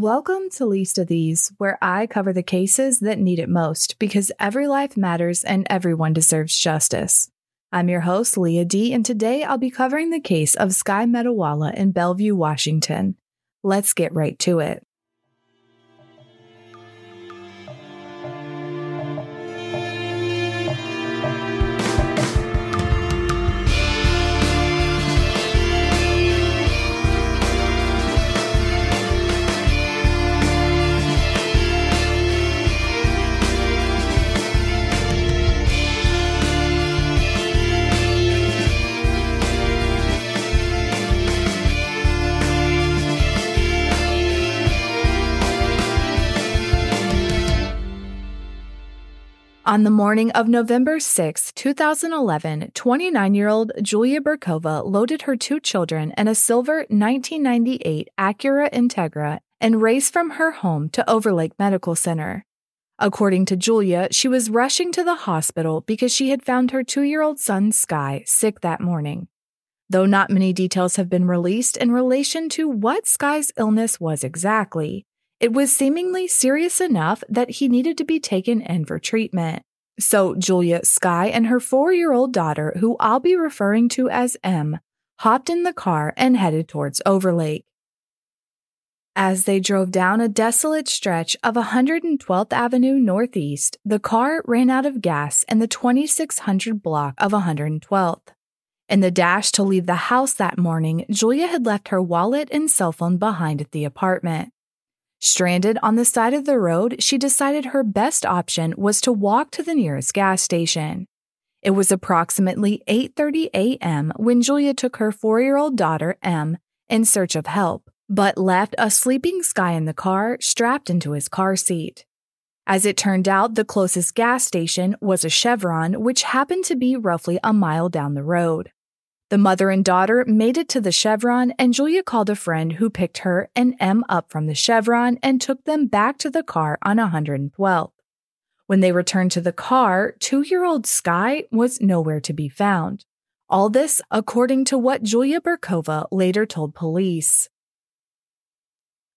Welcome to Least of These, where I cover the cases that need it most because every life matters and everyone deserves justice. I'm your host, Leah D, and today I'll be covering the case of Sky Metalwala in Bellevue, Washington. Let's get right to it. On the morning of November 6, 2011, 29 year old Julia Biryukova loaded her two children in a silver 1998 Acura Integra and raced from her home to Overlake Medical Center. According to Julia, she was rushing to the hospital because she had found her two year old son Sky sick that morning. Though not many details have been released in relation to what Sky's illness was exactly, it was seemingly serious enough that he needed to be taken in for treatment. So Julia Sky and her four year old daughter, who I'll be referring to as M, hopped in the car and headed towards Overlake. As they drove down a desolate stretch of 112th Avenue Northeast, the car ran out of gas in the 2600 block of 112th. In the dash to leave the house that morning, Julia had left her wallet and cell phone behind at the apartment. Stranded on the side of the road, she decided her best option was to walk to the nearest gas station. It was approximately 8:30 a.m. when Julia took her 4-year-old daughter M in search of help, but left a sleeping Sky in the car strapped into his car seat. As it turned out, the closest gas station was a Chevron, which happened to be roughly a mile down the road. The mother and daughter made it to the Chevron, and Julia called a friend who picked her and M up from the Chevron and took them back to the car on 112th. When they returned to the car, two year old Sky was nowhere to be found. All this according to what Julia Biryukova later told police.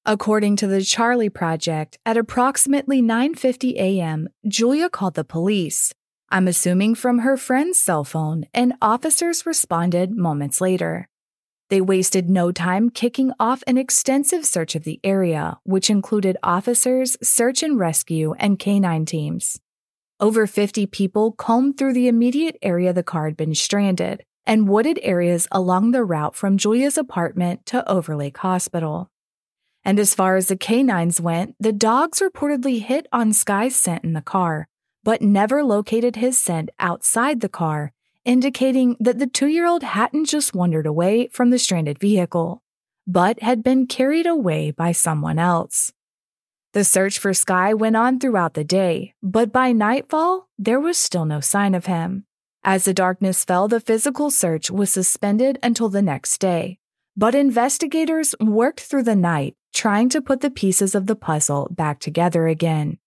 According to the Charlie Project, at approximately 9:50 a.m., Julia called the police. I'm assuming from her friend's cell phone, and officers responded moments later. They wasted no time kicking off an extensive search of the area, which included officers, search and rescue, and canine teams. Over 50 people combed through the immediate area the car had been stranded and wooded areas along the route from Julia's apartment to Overlake Hospital. And as far as the canines went, the dogs reportedly hit on Sky's scent in the car, but never located his scent outside the car, indicating that the two year old hadn't just wandered away from the stranded vehicle, but had been carried away by someone else. The search for Sky went on throughout the day, but by nightfall, there was still no sign of him. As the darkness fell, the physical search was suspended until the next day. But investigators worked through the night, trying to put the pieces of the puzzle back together again.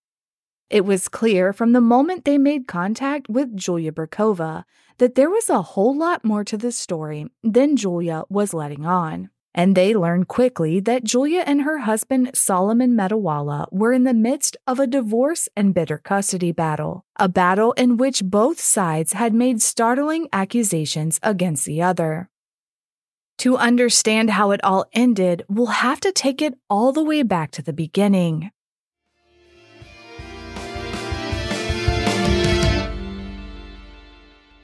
It was clear from the moment they made contact with Julia Biryukova that there was a whole lot more to this story than Julia was letting on. And they learned quickly that Julia and her husband Solomon Metalwala were in the midst of a divorce and bitter custody battle, a battle in which both sides had made startling accusations against the other. To understand how it all ended, we'll have to take it all the way back to the beginning.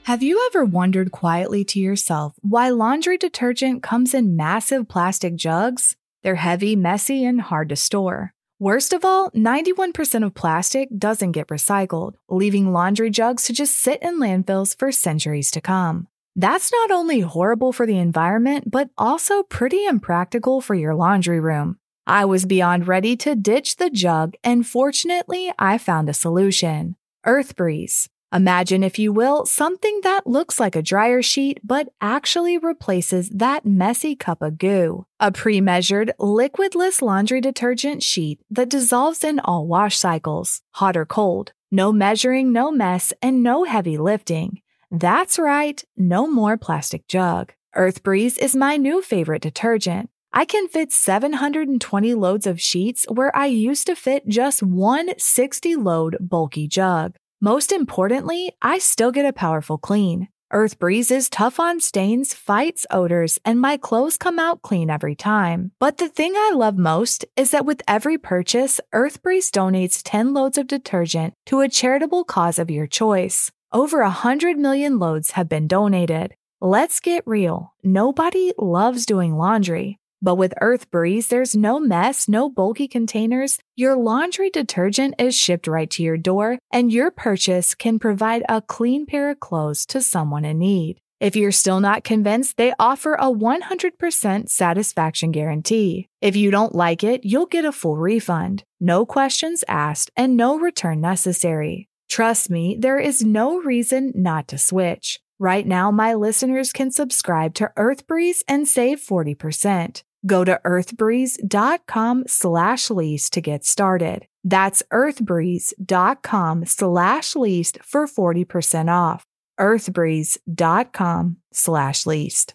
Have you ever wondered quietly to yourself why laundry detergent comes in massive plastic jugs? They're heavy, messy, and hard to store. Worst of all, 91% of plastic doesn't get recycled, leaving laundry jugs to just sit in landfills for centuries to come. That's not only horrible for the environment, but also pretty impractical for your laundry room. I was beyond ready to ditch the jug, and fortunately, I found a solution Earth Breeze. Imagine, if you will, something that looks like a dryer sheet but actually replaces that messy cup of goo. A pre measured, liquidless laundry detergent sheet that dissolves in all wash cycles, hot or cold. No measuring, no mess, and no heavy lifting. That's right, no more plastic jug. Earth Breeze is my new favorite detergent. I can fit 720 loads of sheets where I used to fit just one 60 load bulky jug. Most importantly, I still get a powerful clean. Earth Breeze is tough on stains, fights odors, and my clothes come out clean every time. But the thing I love most is that with every purchase, Earth Breeze donates 10 loads of detergent to a charitable cause of your choice. Over 100 million loads have been donated. Let's get real. Nobody loves doing laundry. But with Earth Breeze, there's no mess, no bulky containers. Your laundry detergent is shipped right to your door, and your purchase can provide a clean pair of clothes to someone in need. If you're still not convinced, they offer a 100% satisfaction guarantee. If you don't like it, you'll get a full refund. No questions asked and no return necessary. Trust me, there is no reason not to switch. Right now, my listeners can subscribe to EarthBreeze and save 40%. Go to earthbreeze.com slash least to get started. That's earthbreeze.com slash least for 40% off. earthbreeze.com slash least.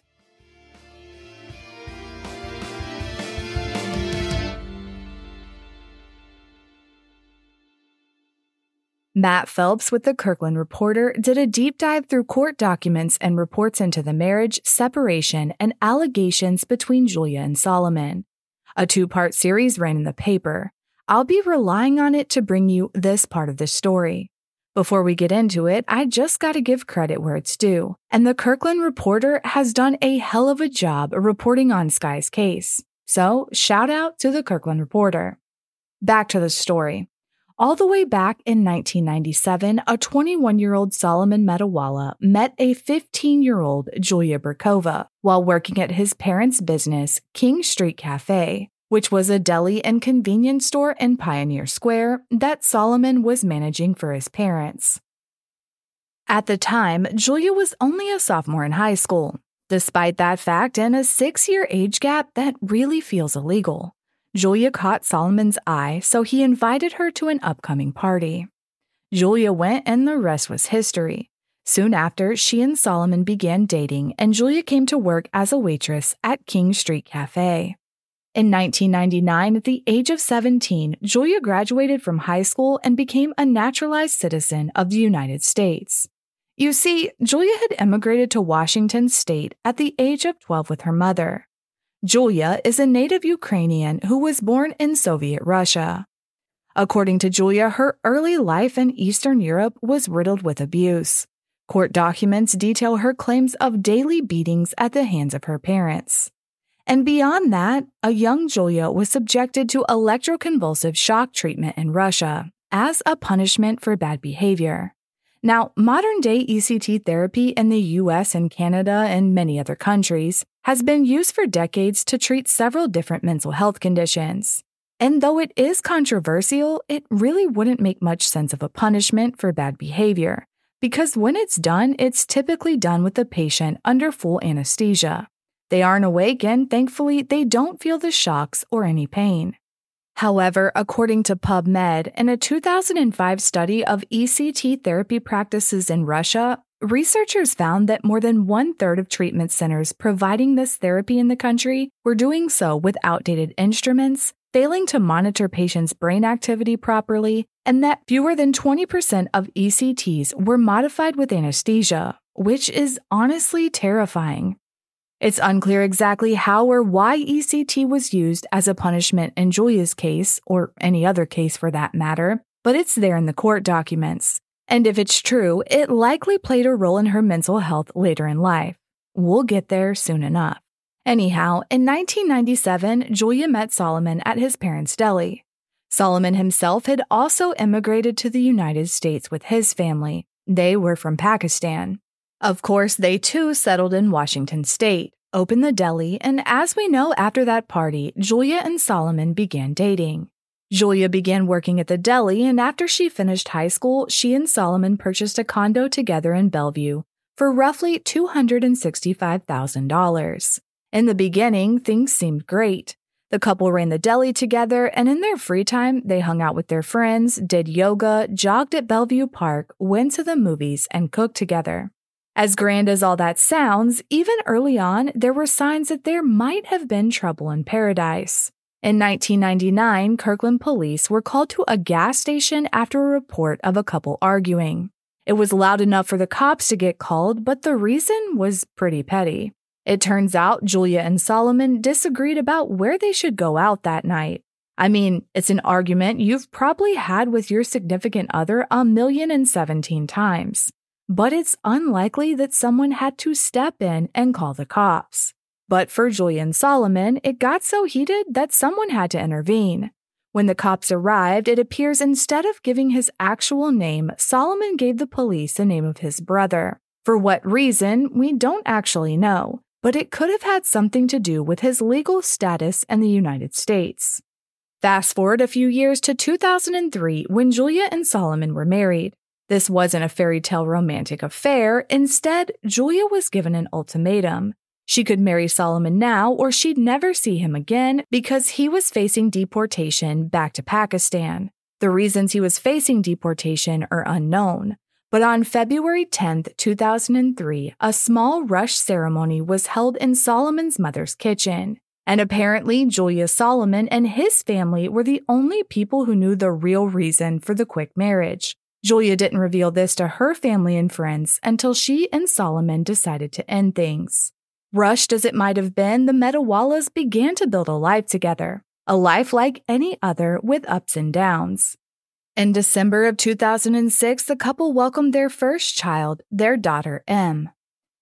Matt Phelps with the Kirkland Reporter did a deep dive through court documents and reports into the marriage, separation, and allegations between Julia and Solomon. A two part series ran in the paper. I'll be relying on it to bring you this part of the story. Before we get into it, I just got to give credit where it's due. And the Kirkland Reporter has done a hell of a job reporting on Sky's case. So, shout out to the Kirkland Reporter. Back to the story. All the way back in 1997, a 21 year old Solomon Metalwala met a 15 year old Julia Burkova while working at his parents' business, King Street Cafe, which was a deli and convenience store in Pioneer Square that Solomon was managing for his parents. At the time, Julia was only a sophomore in high school. Despite that fact and a six year age gap that really feels illegal. Julia caught Solomon's eye, so he invited her to an upcoming party. Julia went, and the rest was history. Soon after, she and Solomon began dating, and Julia came to work as a waitress at King Street Cafe. In 1999, at the age of 17, Julia graduated from high school and became a naturalized citizen of the United States. You see, Julia had emigrated to Washington state at the age of 12 with her mother. Julia is a native Ukrainian who was born in Soviet Russia. According to Julia, her early life in Eastern Europe was riddled with abuse. Court documents detail her claims of daily beatings at the hands of her parents. And beyond that, a young Julia was subjected to electroconvulsive shock treatment in Russia as a punishment for bad behavior. Now, modern day ECT therapy in the US and Canada and many other countries has been used for decades to treat several different mental health conditions. And though it is controversial, it really wouldn't make much sense of a punishment for bad behavior, because when it's done, it's typically done with the patient under full anesthesia. They aren't awake, and thankfully, they don't feel the shocks or any pain. However, according to PubMed, in a 2005 study of ECT therapy practices in Russia, researchers found that more than one third of treatment centers providing this therapy in the country were doing so with outdated instruments, failing to monitor patients' brain activity properly, and that fewer than 20% of ECTs were modified with anesthesia, which is honestly terrifying. It's unclear exactly how or why ECT was used as a punishment in Julia's case, or any other case for that matter, but it's there in the court documents. And if it's true, it likely played a role in her mental health later in life. We'll get there soon enough. Anyhow, in 1997, Julia met Solomon at his parents' deli. Solomon himself had also immigrated to the United States with his family. They were from Pakistan. Of course, they too settled in Washington state, opened the deli, and as we know after that party, Julia and Solomon began dating. Julia began working at the deli, and after she finished high school, she and Solomon purchased a condo together in Bellevue for roughly $265,000. In the beginning, things seemed great. The couple ran the deli together, and in their free time, they hung out with their friends, did yoga, jogged at Bellevue Park, went to the movies, and cooked together. As grand as all that sounds, even early on, there were signs that there might have been trouble in paradise. In 1999, Kirkland police were called to a gas station after a report of a couple arguing. It was loud enough for the cops to get called, but the reason was pretty petty. It turns out Julia and Solomon disagreed about where they should go out that night. I mean, it's an argument you've probably had with your significant other a million and seventeen times, but it's unlikely that someone had to step in and call the cops. But for Julia and Solomon, it got so heated that someone had to intervene. When the cops arrived, it appears instead of giving his actual name, Solomon gave the police the name of his brother. For what reason, we don't actually know, but it could have had something to do with his legal status in the United States. Fast forward a few years to 2003 when Julia and Solomon were married. This wasn't a fairy tale romantic affair. Instead, Julia was given an ultimatum. She could marry Solomon now or she'd never see him again because he was facing deportation back to Pakistan. The reasons he was facing deportation are unknown. But on February 10, 2003, a small rush ceremony was held in Solomon's mother's kitchen. And apparently, Julia Solomon and his family were the only people who knew the real reason for the quick marriage. Julia didn't reveal this to her family and friends until she and Solomon decided to end things. Rushed as it might have been, the Metalwalas began to build a life together, a life like any other with ups and downs. In December of 2006, the couple welcomed their first child, their daughter Em.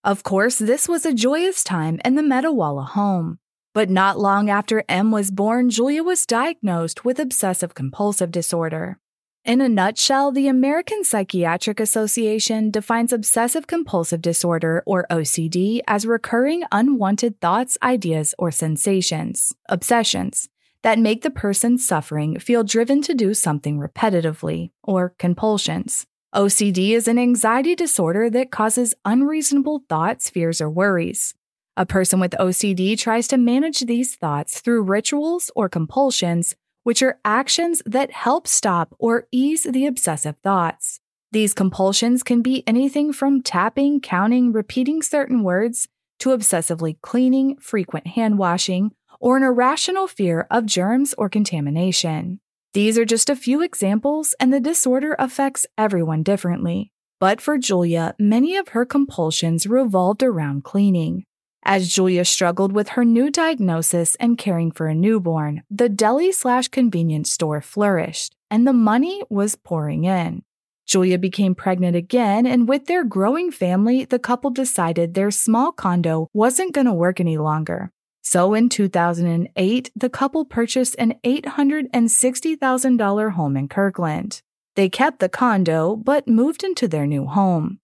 Of course, this was a joyous time in the Metalwala home. But not long after Em was born, Julia was diagnosed with obsessive compulsive disorder. In a nutshell, the American Psychiatric Association defines obsessive compulsive disorder, or OCD, as recurring unwanted thoughts, ideas, or sensations, obsessions, that make the person suffering feel driven to do something repetitively, or compulsions. OCD is an anxiety disorder that causes unreasonable thoughts, fears, or worries. A person with OCD tries to manage these thoughts through rituals or compulsions, which are actions that help stop or ease the obsessive thoughts. These compulsions can be anything from tapping, counting, repeating certain words, to obsessively cleaning, frequent hand washing, or an irrational fear of germs or contamination. These are just a few examples, and the disorder affects everyone differently. But for Julia, many of her compulsions revolved around cleaning. As Julia struggled with her new diagnosis and caring for a newborn, the deli slash convenience store flourished, and the money was pouring in. Julia became pregnant again, and with their growing family, the couple decided their small condo wasn't going to work any longer. So in 2008, the couple purchased an $860,000 home in Kirkland. They kept the condo, but moved into their new home.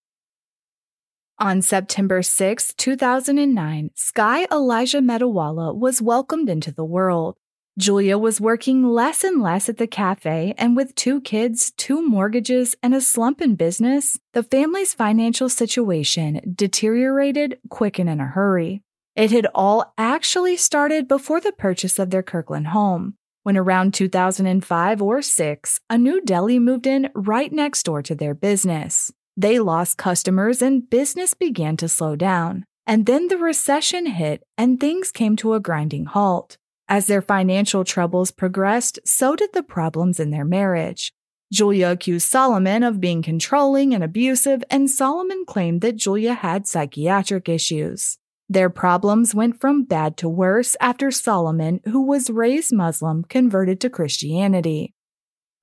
On September 6, 2009, Sky Elijah Metalwala was welcomed into the world. Julia was working less and less at the cafe, and with two kids, two mortgages, and a slump in business, the family's financial situation deteriorated quick and in a hurry. It had all actually started before the purchase of their Kirkland home, when around 2005 or 6, a new deli moved in right next door to their business. They lost customers and business began to slow down. And then the recession hit and things came to a grinding halt. As their financial troubles progressed, so did the problems in their marriage. Julia accused Solomon of being controlling and abusive, and Solomon claimed that Julia had psychiatric issues. Their problems went from bad to worse after Solomon, who was raised Muslim, converted to Christianity.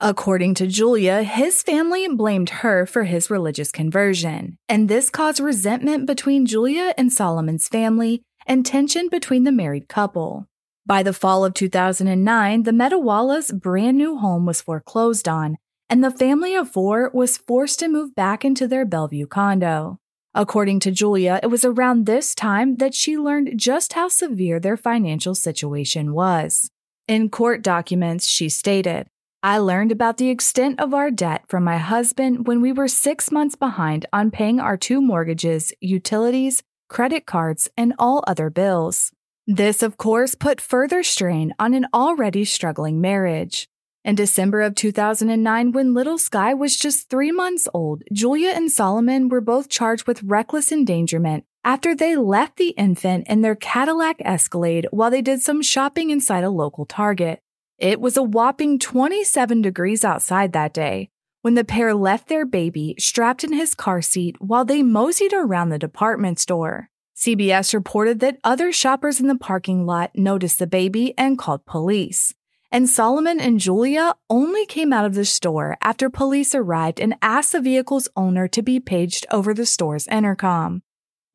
According to Julia, his family blamed her for his religious conversion, and this caused resentment between Julia and Solomon's family and tension between the married couple. By the fall of 2009, the Metalwalas' brand new home was foreclosed on, and the family of four was forced to move back into their Bellevue condo. According to Julia, it was around this time that she learned just how severe their financial situation was. In court documents, she stated, I learned about the extent of our debt from my husband when we were six months behind on paying our two mortgages, utilities, credit cards, and all other bills. This, of course, put further strain on an already struggling marriage. In December of 2009, when little Sky was just three months old, Julia and Solomon were both charged with reckless endangerment after they left the infant in their Cadillac Escalade while they did some shopping inside a local Target. It was a whopping 27 degrees outside that day when the pair left their baby strapped in his car seat while they moseyed around the department store. CBS reported that other shoppers in the parking lot noticed the baby and called police and Solomon and Julia only came out of the store after police arrived and asked the vehicle's owner to be paged over the store's intercom.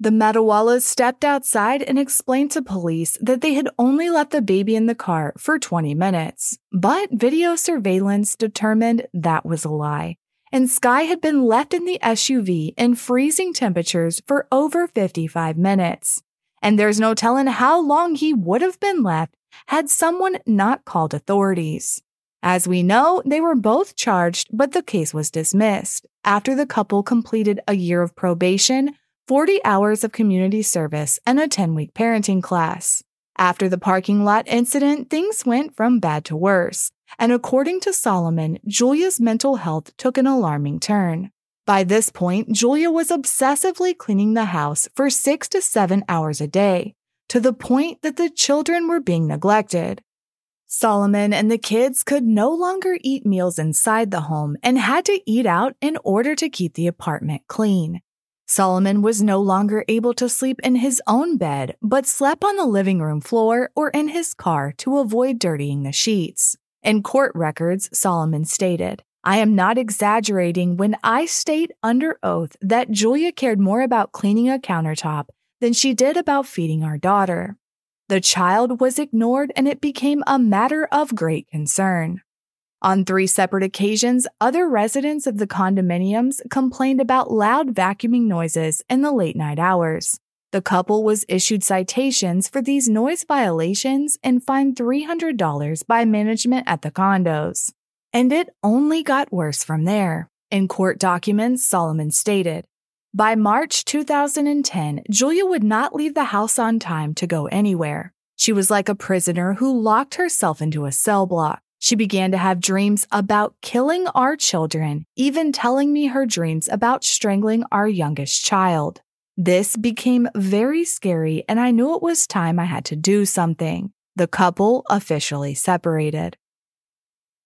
The Metalwalas stepped outside and explained to police that they had only left the baby in the car for 20 minutes. But video surveillance determined that was a lie, and Sky had been left in the SUV in freezing temperatures for over 55 minutes. And there's no telling how long he would have been left had someone not called authorities. As we know, they were both charged, but the case was dismissed after the couple completed a year of probation, 40 hours of community service, and a 10 week parenting class. After the parking lot incident, things went from bad to worse. And according to Solomon, Julia's mental health took an alarming turn. By this point, Julia was obsessively cleaning the house for six to seven hours a day, to the point that the children were being neglected. Solomon and the kids could no longer eat meals inside the home and had to eat out in order to keep the apartment clean. Solomon was no longer able to sleep in his own bed, but slept on the living room floor or in his car to avoid dirtying the sheets. In court records, Solomon stated, I am not exaggerating when I state under oath that Julia cared more about cleaning a countertop than she did about feeding our daughter. The child was ignored and it became a matter of great concern. On three separate occasions, other residents of the condominiums complained about loud vacuuming noises in the late night hours. The couple was issued citations for these noise violations and fined $300 by management at the condos. And it only got worse from there. In court documents, Solomon stated, by March 2010, Julia would not leave the house on time to go anywhere. She was like a prisoner who locked herself into a cell block. She began to have dreams about killing our children, even telling me her dreams about strangling our youngest child. This became very scary, and I knew it was time I had to do something. The couple officially separated.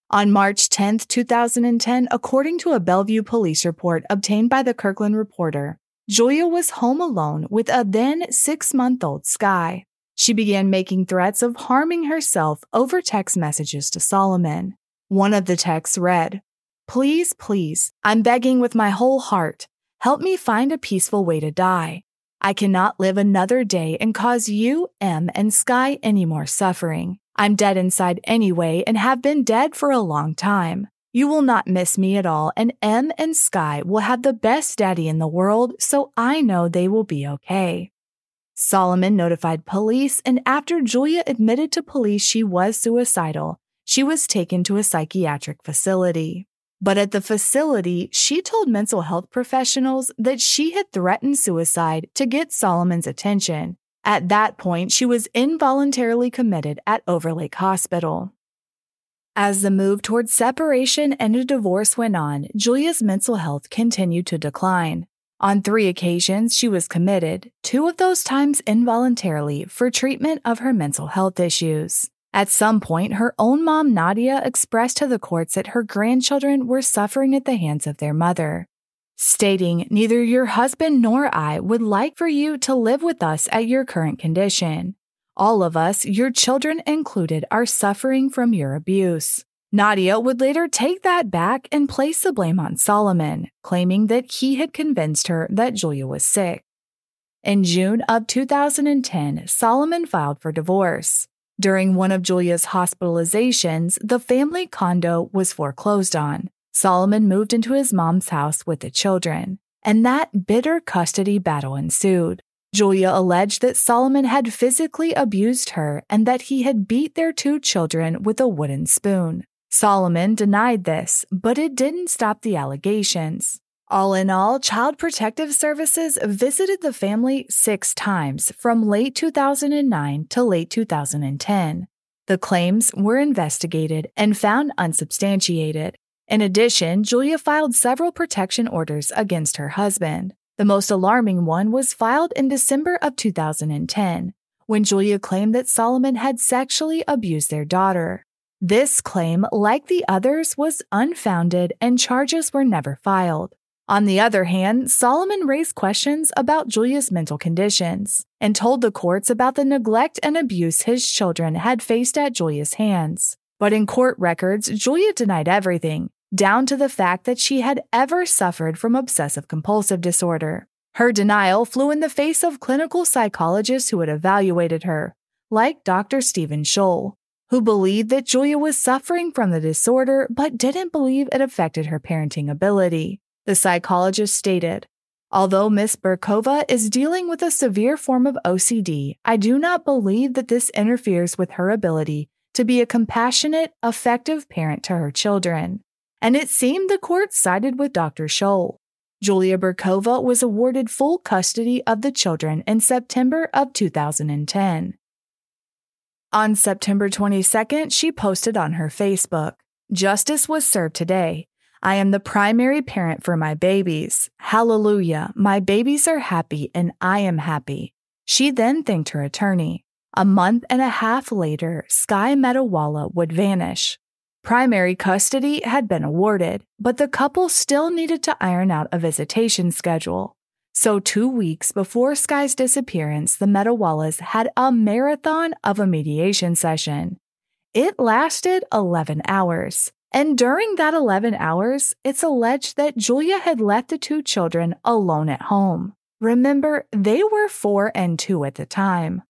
On March 10, 2010, according to a Bellevue police report obtained by the Kirkland Reporter, Julia was home alone with a then six month old Sky. She began making threats of harming herself over text messages to Solomon. One of the texts read, Please, please, I'm begging with my whole heart. Help me find a peaceful way to die. I cannot live another day and cause you, M, and Sky any more suffering. I'm dead inside anyway and have been dead for a long time. You will not miss me at all, and M and Sky will have the best daddy in the world, so I know they will be okay. Solomon notified police, and after Julia admitted to police she was suicidal, she was taken to a psychiatric facility. But at the facility, she told mental health professionals that she had threatened suicide to get Solomon's attention at that point, she was involuntarily committed at Overlake Hospital. As the move towards separation and a divorce went on, Julia's mental health continued to decline. On three occasions, she was committed, two of those times involuntarily, for treatment of her mental health issues. At some point, her own mom, Nadia, expressed to the courts that her grandchildren were suffering at the hands of their mother stating neither your husband nor I would like for you to live with us at your current condition. All of us, your children included, are suffering from your abuse. Nadia would later take that back and place the blame on Solomon, claiming that he had convinced her that Julia was sick. In June of 2010, Solomon filed for divorce. During one of Julia's hospitalizations, the family condo was foreclosed on. Solomon moved into his mom's house with the children, and that bitter custody battle ensued. Julia alleged that Solomon had physically abused her and that he had beat their two children with a wooden spoon. Solomon denied this, but it didn't stop the allegations. All in all, Child Protective Services visited the family six times from late 2009 to late 2010. The claims were investigated and found unsubstantiated. In addition, Julia filed several protection orders against her husband. The most alarming one was filed in December of 2010, when Julia claimed that Solomon had sexually abused their daughter. This claim, like the others, was unfounded and charges were never filed. On the other hand, Solomon raised questions about Julia's mental conditions and told the courts about the neglect and abuse his children had faced at Julia's hands. But in court records, Julia denied everything, down to the fact that she had ever suffered from obsessive compulsive disorder. Her denial flew in the face of clinical psychologists who had evaluated her, like Dr. Stephen Scholl, who believed that Julia was suffering from the disorder but didn't believe it affected her parenting ability. The psychologist stated, Although Miss Biryukova is dealing with a severe form of OCD, I do not believe that this interferes with her ability to be a compassionate, effective parent to her children. And it seemed the court sided with Dr. Scholl. Julia Biryukova was awarded full custody of the children in September of 2010. On September 22nd, she posted on her Facebook Justice was served today. I am the primary parent for my babies. Hallelujah. My babies are happy and I am happy. She then thanked her attorney. A month and a half later, Sky Metalwala would vanish. Primary custody had been awarded, but the couple still needed to iron out a visitation schedule. So, two weeks before Sky's disappearance, the Metalwalas had a marathon of a mediation session. It lasted 11 hours. And during that 11 hours, it's alleged that Julia had left the two children alone at home. Remember, they were four and two at the time.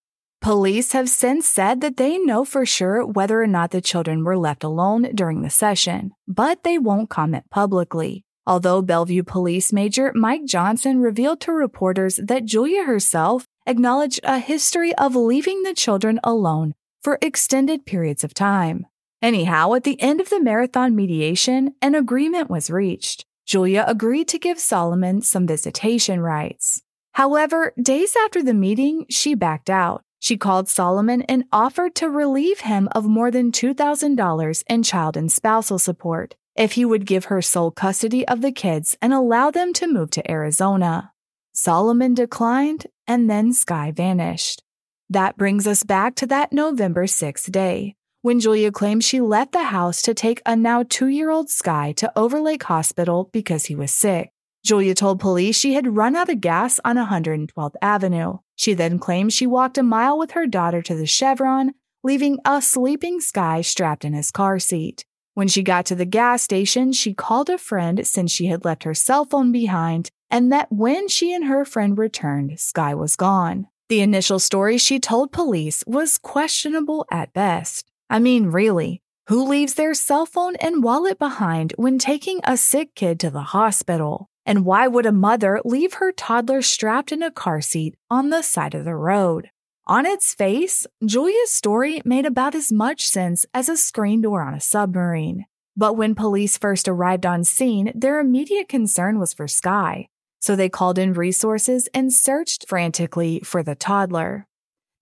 Police have since said that they know for sure whether or not the children were left alone during the session, but they won't comment publicly. Although Bellevue Police Major Mike Johnson revealed to reporters that Julia herself acknowledged a history of leaving the children alone for extended periods of time. Anyhow, at the end of the marathon mediation, an agreement was reached. Julia agreed to give Solomon some visitation rights. However, days after the meeting, she backed out. She called Solomon and offered to relieve him of more than $2,000 in child and spousal support if he would give her sole custody of the kids and allow them to move to Arizona. Solomon declined, and then Sky vanished. That brings us back to that November 6th day when Julia claimed she left the house to take a now two year old Sky to Overlake Hospital because he was sick. Julia told police she had run out of gas on 112th Avenue. She then claimed she walked a mile with her daughter to the Chevron, leaving a sleeping Sky strapped in his car seat. When she got to the gas station, she called a friend since she had left her cell phone behind, and that when she and her friend returned, Sky was gone. The initial story she told police was questionable at best. I mean, really, who leaves their cell phone and wallet behind when taking a sick kid to the hospital? And why would a mother leave her toddler strapped in a car seat on the side of the road? On its face, Julia's story made about as much sense as a screen door on a submarine. But when police first arrived on scene, their immediate concern was for Sky. So they called in resources and searched frantically for the toddler.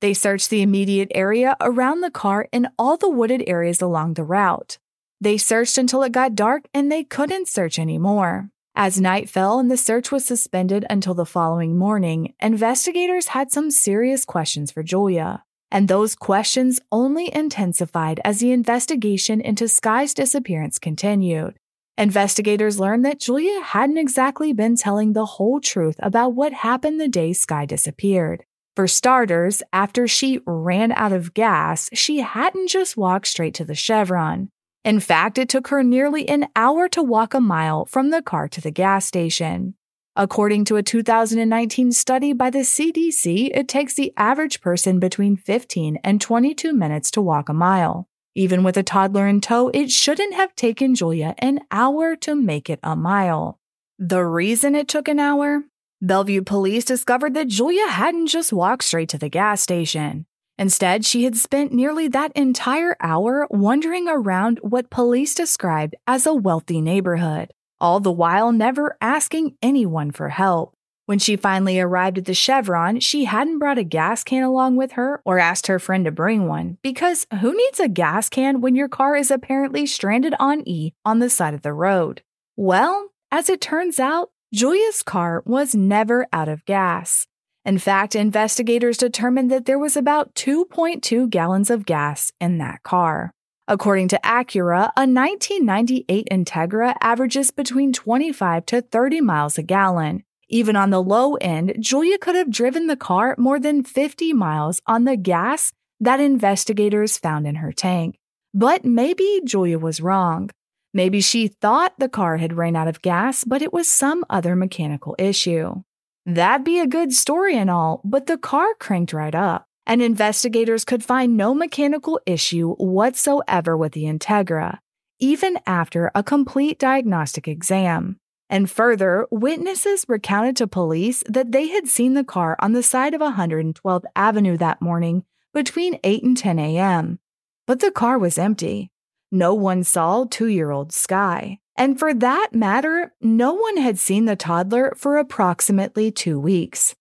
They searched the immediate area around the car and all the wooded areas along the route. They searched until it got dark and they couldn't search anymore. As night fell and the search was suspended until the following morning, investigators had some serious questions for Julia. And those questions only intensified as the investigation into Sky's disappearance continued. Investigators learned that Julia hadn't exactly been telling the whole truth about what happened the day Sky disappeared. For starters, after she ran out of gas, she hadn't just walked straight to the Chevron. In fact, it took her nearly an hour to walk a mile from the car to the gas station. According to a 2019 study by the CDC, it takes the average person between 15 and 22 minutes to walk a mile. Even with a toddler in tow, it shouldn't have taken Julia an hour to make it a mile. The reason it took an hour? Bellevue police discovered that Julia hadn't just walked straight to the gas station. Instead, she had spent nearly that entire hour wandering around what police described as a wealthy neighborhood, all the while never asking anyone for help. When she finally arrived at the Chevron, she hadn't brought a gas can along with her or asked her friend to bring one, because who needs a gas can when your car is apparently stranded on E on the side of the road? Well, as it turns out, Julia's car was never out of gas. In fact, investigators determined that there was about 2.2 gallons of gas in that car. According to Acura, a 1998 Integra averages between 25 to 30 miles a gallon, even on the low end, Julia could have driven the car more than 50 miles on the gas that investigators found in her tank. But maybe Julia was wrong. Maybe she thought the car had ran out of gas, but it was some other mechanical issue. That'd be a good story and all, but the car cranked right up, and investigators could find no mechanical issue whatsoever with the Integra, even after a complete diagnostic exam. And further, witnesses recounted to police that they had seen the car on the side of 112th Avenue that morning between 8 and 10 a.m. But the car was empty. No one saw two year old Sky. And for that matter, no one had seen the toddler for approximately two weeks.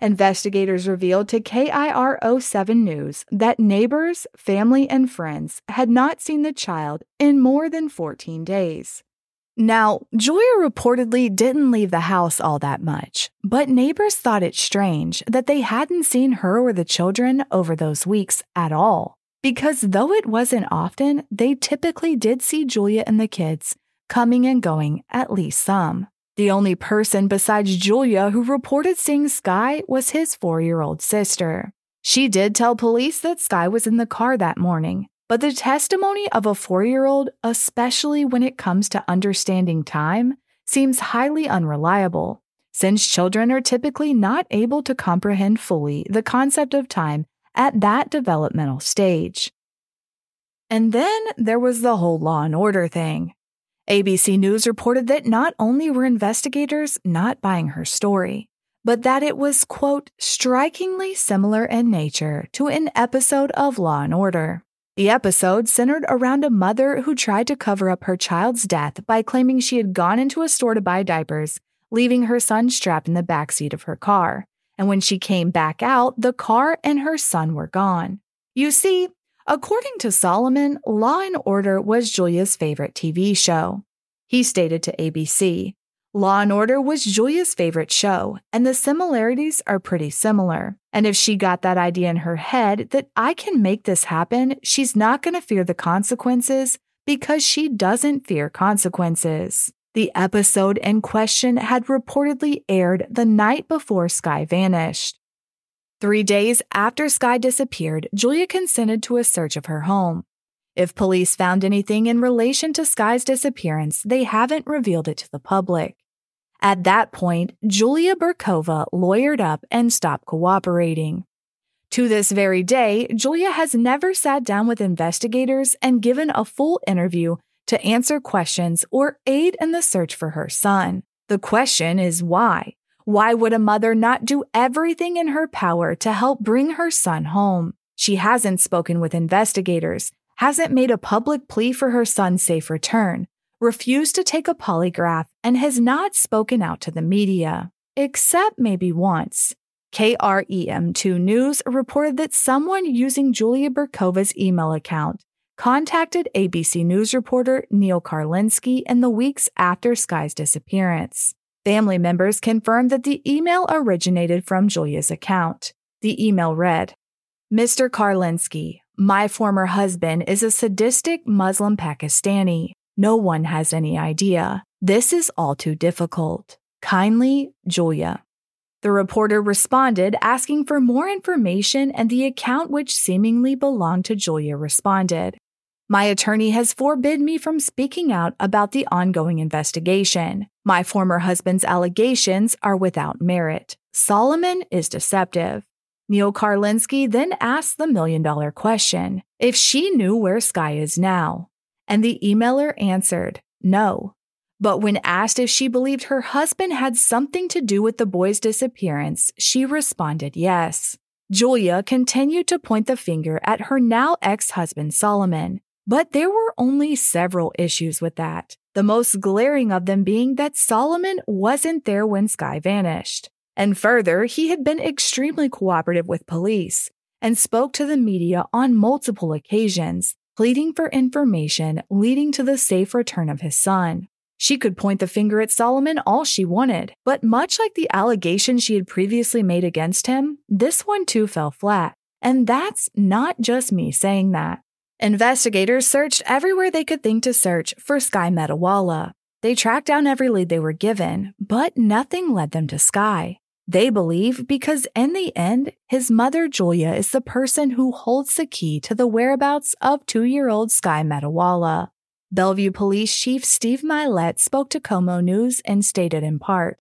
Investigators revealed to KIRO 7 News that neighbors, family, and friends had not seen the child in more than 14 days. Now, Julia reportedly didn't leave the house all that much, but neighbors thought it strange that they hadn't seen her or the children over those weeks at all. Because though it wasn't often, they typically did see Julia and the kids coming and going at least some. The only person besides Julia who reported seeing Sky was his four year old sister. She did tell police that Sky was in the car that morning, but the testimony of a four year old, especially when it comes to understanding time, seems highly unreliable, since children are typically not able to comprehend fully the concept of time at that developmental stage. And then there was the whole law and order thing. ABC News reported that not only were investigators not buying her story, but that it was, quote, strikingly similar in nature to an episode of Law and Order. The episode centered around a mother who tried to cover up her child's death by claiming she had gone into a store to buy diapers, leaving her son strapped in the backseat of her car. And when she came back out, the car and her son were gone. You see, according to Solomon, Law and Order was Julia's favorite TV show. He stated to ABC, Law and Order was Julia's favorite show, and the similarities are pretty similar. And if she got that idea in her head that I can make this happen, she's not going to fear the consequences because she doesn't fear consequences. The episode in question had reportedly aired the night before Sky vanished. Three days after Sky disappeared, Julia consented to a search of her home. If police found anything in relation to Sky's disappearance, they haven't revealed it to the public. At that point, Julia Biryukova lawyered up and stopped cooperating. To this very day, Julia has never sat down with investigators and given a full interview to answer questions or aid in the search for her son. The question is why? Why would a mother not do everything in her power to help bring her son home? She hasn't spoken with investigators, hasn't made a public plea for her son's safe return, refused to take a polygraph, and has not spoken out to the media, except maybe once. KREM2 News reported that someone using Julia Biryukova's email account contacted ABC News reporter Neil Karlinsky in the weeks after Sky's disappearance. Family members confirmed that the email originated from Julia's account. The email read Mr. Karlinsky, my former husband is a sadistic Muslim Pakistani. No one has any idea. This is all too difficult. Kindly, Julia. The reporter responded asking for more information, and the account which seemingly belonged to Julia responded. My attorney has forbid me from speaking out about the ongoing investigation. My former husband's allegations are without merit. Solomon is deceptive. Neil Karlinsky then asked the million dollar question if she knew where Sky is now. And the emailer answered, no. But when asked if she believed her husband had something to do with the boy's disappearance, she responded yes. Julia continued to point the finger at her now ex husband Solomon, but there were only several issues with that, the most glaring of them being that Solomon wasn't there when Sky vanished. And further, he had been extremely cooperative with police and spoke to the media on multiple occasions, pleading for information leading to the safe return of his son. She could point the finger at Solomon all she wanted, but much like the allegation she had previously made against him, this one too fell flat. And that's not just me saying that. Investigators searched everywhere they could think to search for Sky Metalwala. They tracked down every lead they were given, but nothing led them to Sky. They believe because, in the end, his mother Julia is the person who holds the key to the whereabouts of two year old Sky Metalwala. Bellevue Police Chief Steve Mylett spoke to KOMO News and stated in part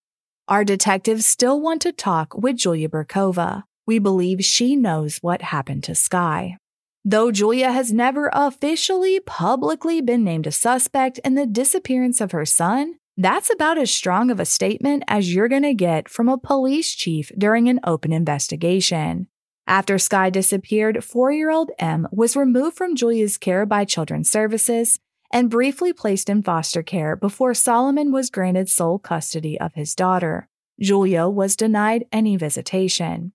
Our detectives still want to talk with Julia Biryukova. We believe she knows what happened to Sky. Though Julia has never officially publicly been named a suspect in the disappearance of her son, that's about as strong of a statement as you're going to get from a police chief during an open investigation. After Sky disappeared, four year old M was removed from Julia's care by Children's Services and briefly placed in foster care before Solomon was granted sole custody of his daughter. Julia was denied any visitation.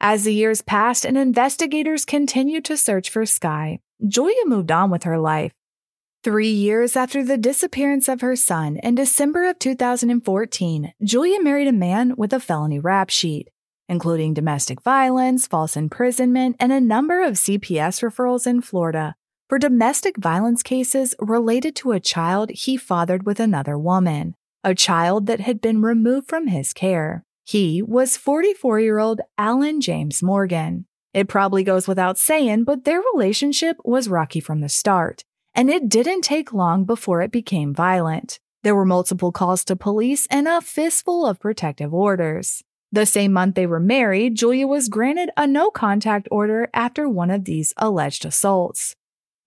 As the years passed and investigators continued to search for Sky, Julia moved on with her life Three years after the disappearance of her son, in December of 2014, Julia married a man with a felony rap sheet, including domestic violence, false imprisonment, and a number of CPS referrals in Florida for domestic violence cases related to a child he fathered with another woman, a child that had been removed from his care. He was 44 year old Alan James Morgan. It probably goes without saying, but their relationship was rocky from the start and it didn't take long before it became violent. There were multiple calls to police and a fistful of protective orders. The same month they were married, Julia was granted a no contact order after one of these alleged assaults.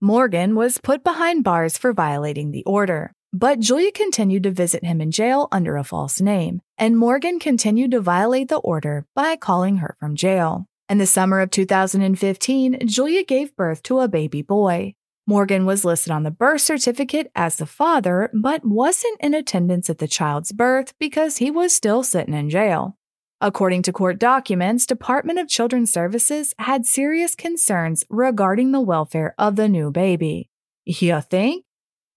Morgan was put behind bars for violating the order, but Julia continued to visit him in jail under a false name, and Morgan continued to violate the order by calling her from jail. In the summer of 2015, Julia gave birth to a baby boy. Morgan was listed on the birth certificate as the father, but wasn't in attendance at the child's birth because he was still sitting in jail. According to court documents, Department of Children's Services had serious concerns regarding the welfare of the new baby. You think?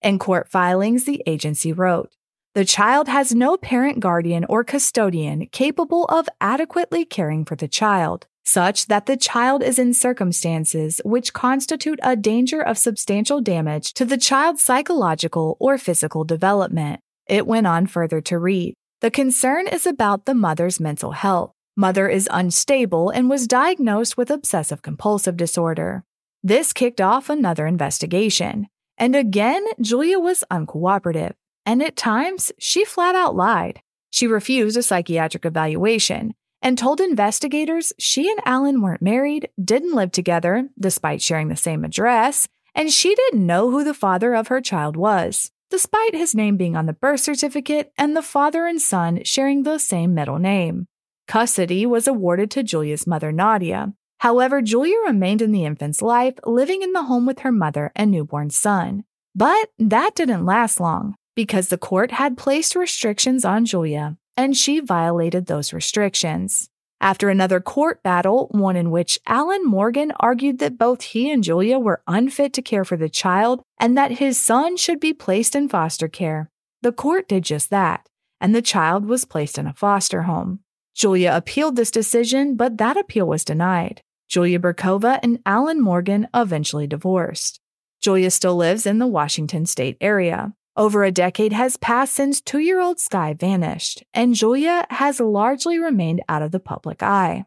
In court filings, the agency wrote, the child has no parent guardian or custodian capable of adequately caring for the child such that the child is in circumstances which constitute a danger of substantial damage to the child's psychological or physical development. It went on further to read The concern is about the mother's mental health. Mother is unstable and was diagnosed with obsessive compulsive disorder. This kicked off another investigation. And again, Julia was uncooperative. And at times, she flat out lied. She refused a psychiatric evaluation and told investigators she and Alan weren't married, didn't live together, despite sharing the same address, and she didn't know who the father of her child was, despite his name being on the birth certificate and the father and son sharing the same middle name. Custody was awarded to Julia's mother, Nadia. However, Julia remained in the infant's life, living in the home with her mother and newborn son. But that didn't last long because the court had placed restrictions on Julia and she violated those restrictions. After another court battle, one in which Alan Morgan argued that both he and Julia were unfit to care for the child and that his son should be placed in foster care, the court did just that, and the child was placed in a foster home. Julia appealed this decision, but that appeal was denied. Julia Biryukova and Alan Morgan eventually divorced. Julia still lives in the Washington state area. Over a decade has passed since two year old Sky vanished, and Julia has largely remained out of the public eye.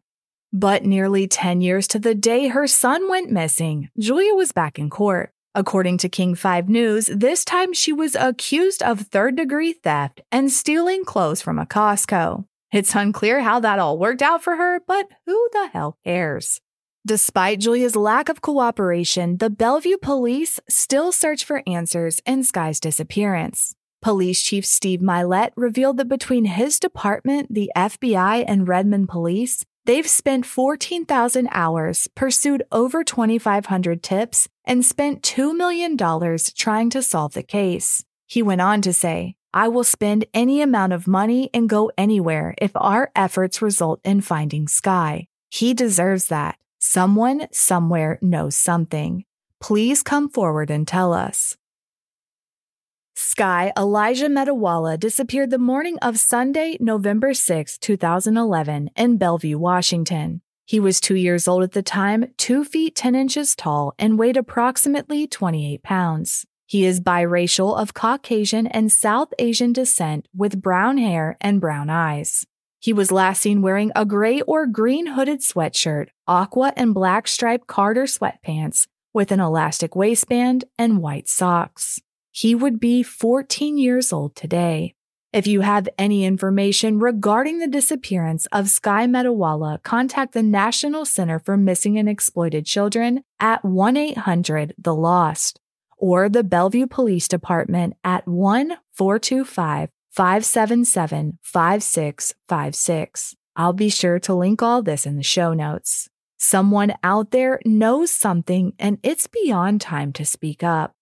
But nearly 10 years to the day her son went missing, Julia was back in court. According to King 5 News, this time she was accused of third degree theft and stealing clothes from a Costco. It's unclear how that all worked out for her, but who the hell cares? Despite Julia's lack of cooperation, the Bellevue police still search for answers in Sky's disappearance. Police Chief Steve Mylett revealed that between his department, the FBI, and Redmond Police, they've spent 14,000 hours, pursued over 2,500 tips, and spent $2 million trying to solve the case. He went on to say, I will spend any amount of money and go anywhere if our efforts result in finding Sky. He deserves that. Someone somewhere knows something. Please come forward and tell us. Sky Elijah Metalwala disappeared the morning of Sunday, November 6, 2011, in Bellevue, Washington. He was two years old at the time, 2 feet 10 inches tall, and weighed approximately 28 pounds. He is biracial of Caucasian and South Asian descent with brown hair and brown eyes. He was last seen wearing a gray or green hooded sweatshirt, aqua and black striped Carter sweatpants with an elastic waistband and white socks. He would be 14 years old today. If you have any information regarding the disappearance of Sky Metalwala, contact the National Center for Missing and Exploited Children at 1 800 The Lost or the Bellevue Police Department at 1 425 577 5656. I'll be sure to link all this in the show notes. Someone out there knows something and it's beyond time to speak up.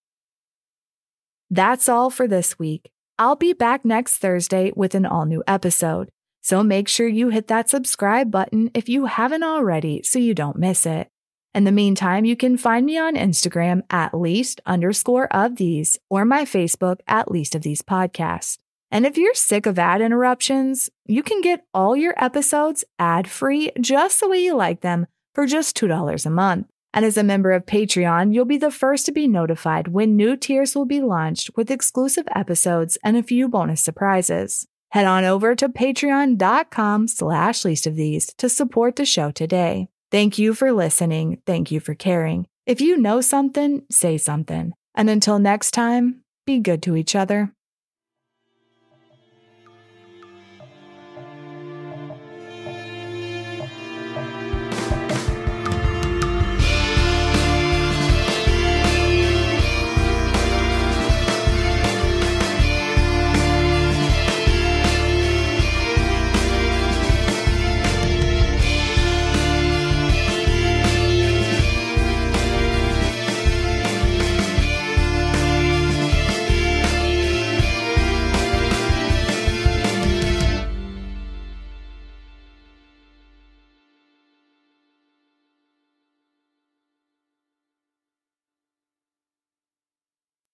That's all for this week. I'll be back next Thursday with an all new episode. So make sure you hit that subscribe button if you haven't already so you don't miss it. In the meantime, you can find me on Instagram at least underscore of these or my Facebook at least of these podcasts. And if you're sick of ad interruptions, you can get all your episodes ad free just the way you like them for just $2 a month. And as a member of Patreon, you'll be the first to be notified when new tiers will be launched with exclusive episodes and a few bonus surprises. Head on over to patreon.com slash least of these to support the show today. Thank you for listening. Thank you for caring. If you know something, say something. And until next time, be good to each other.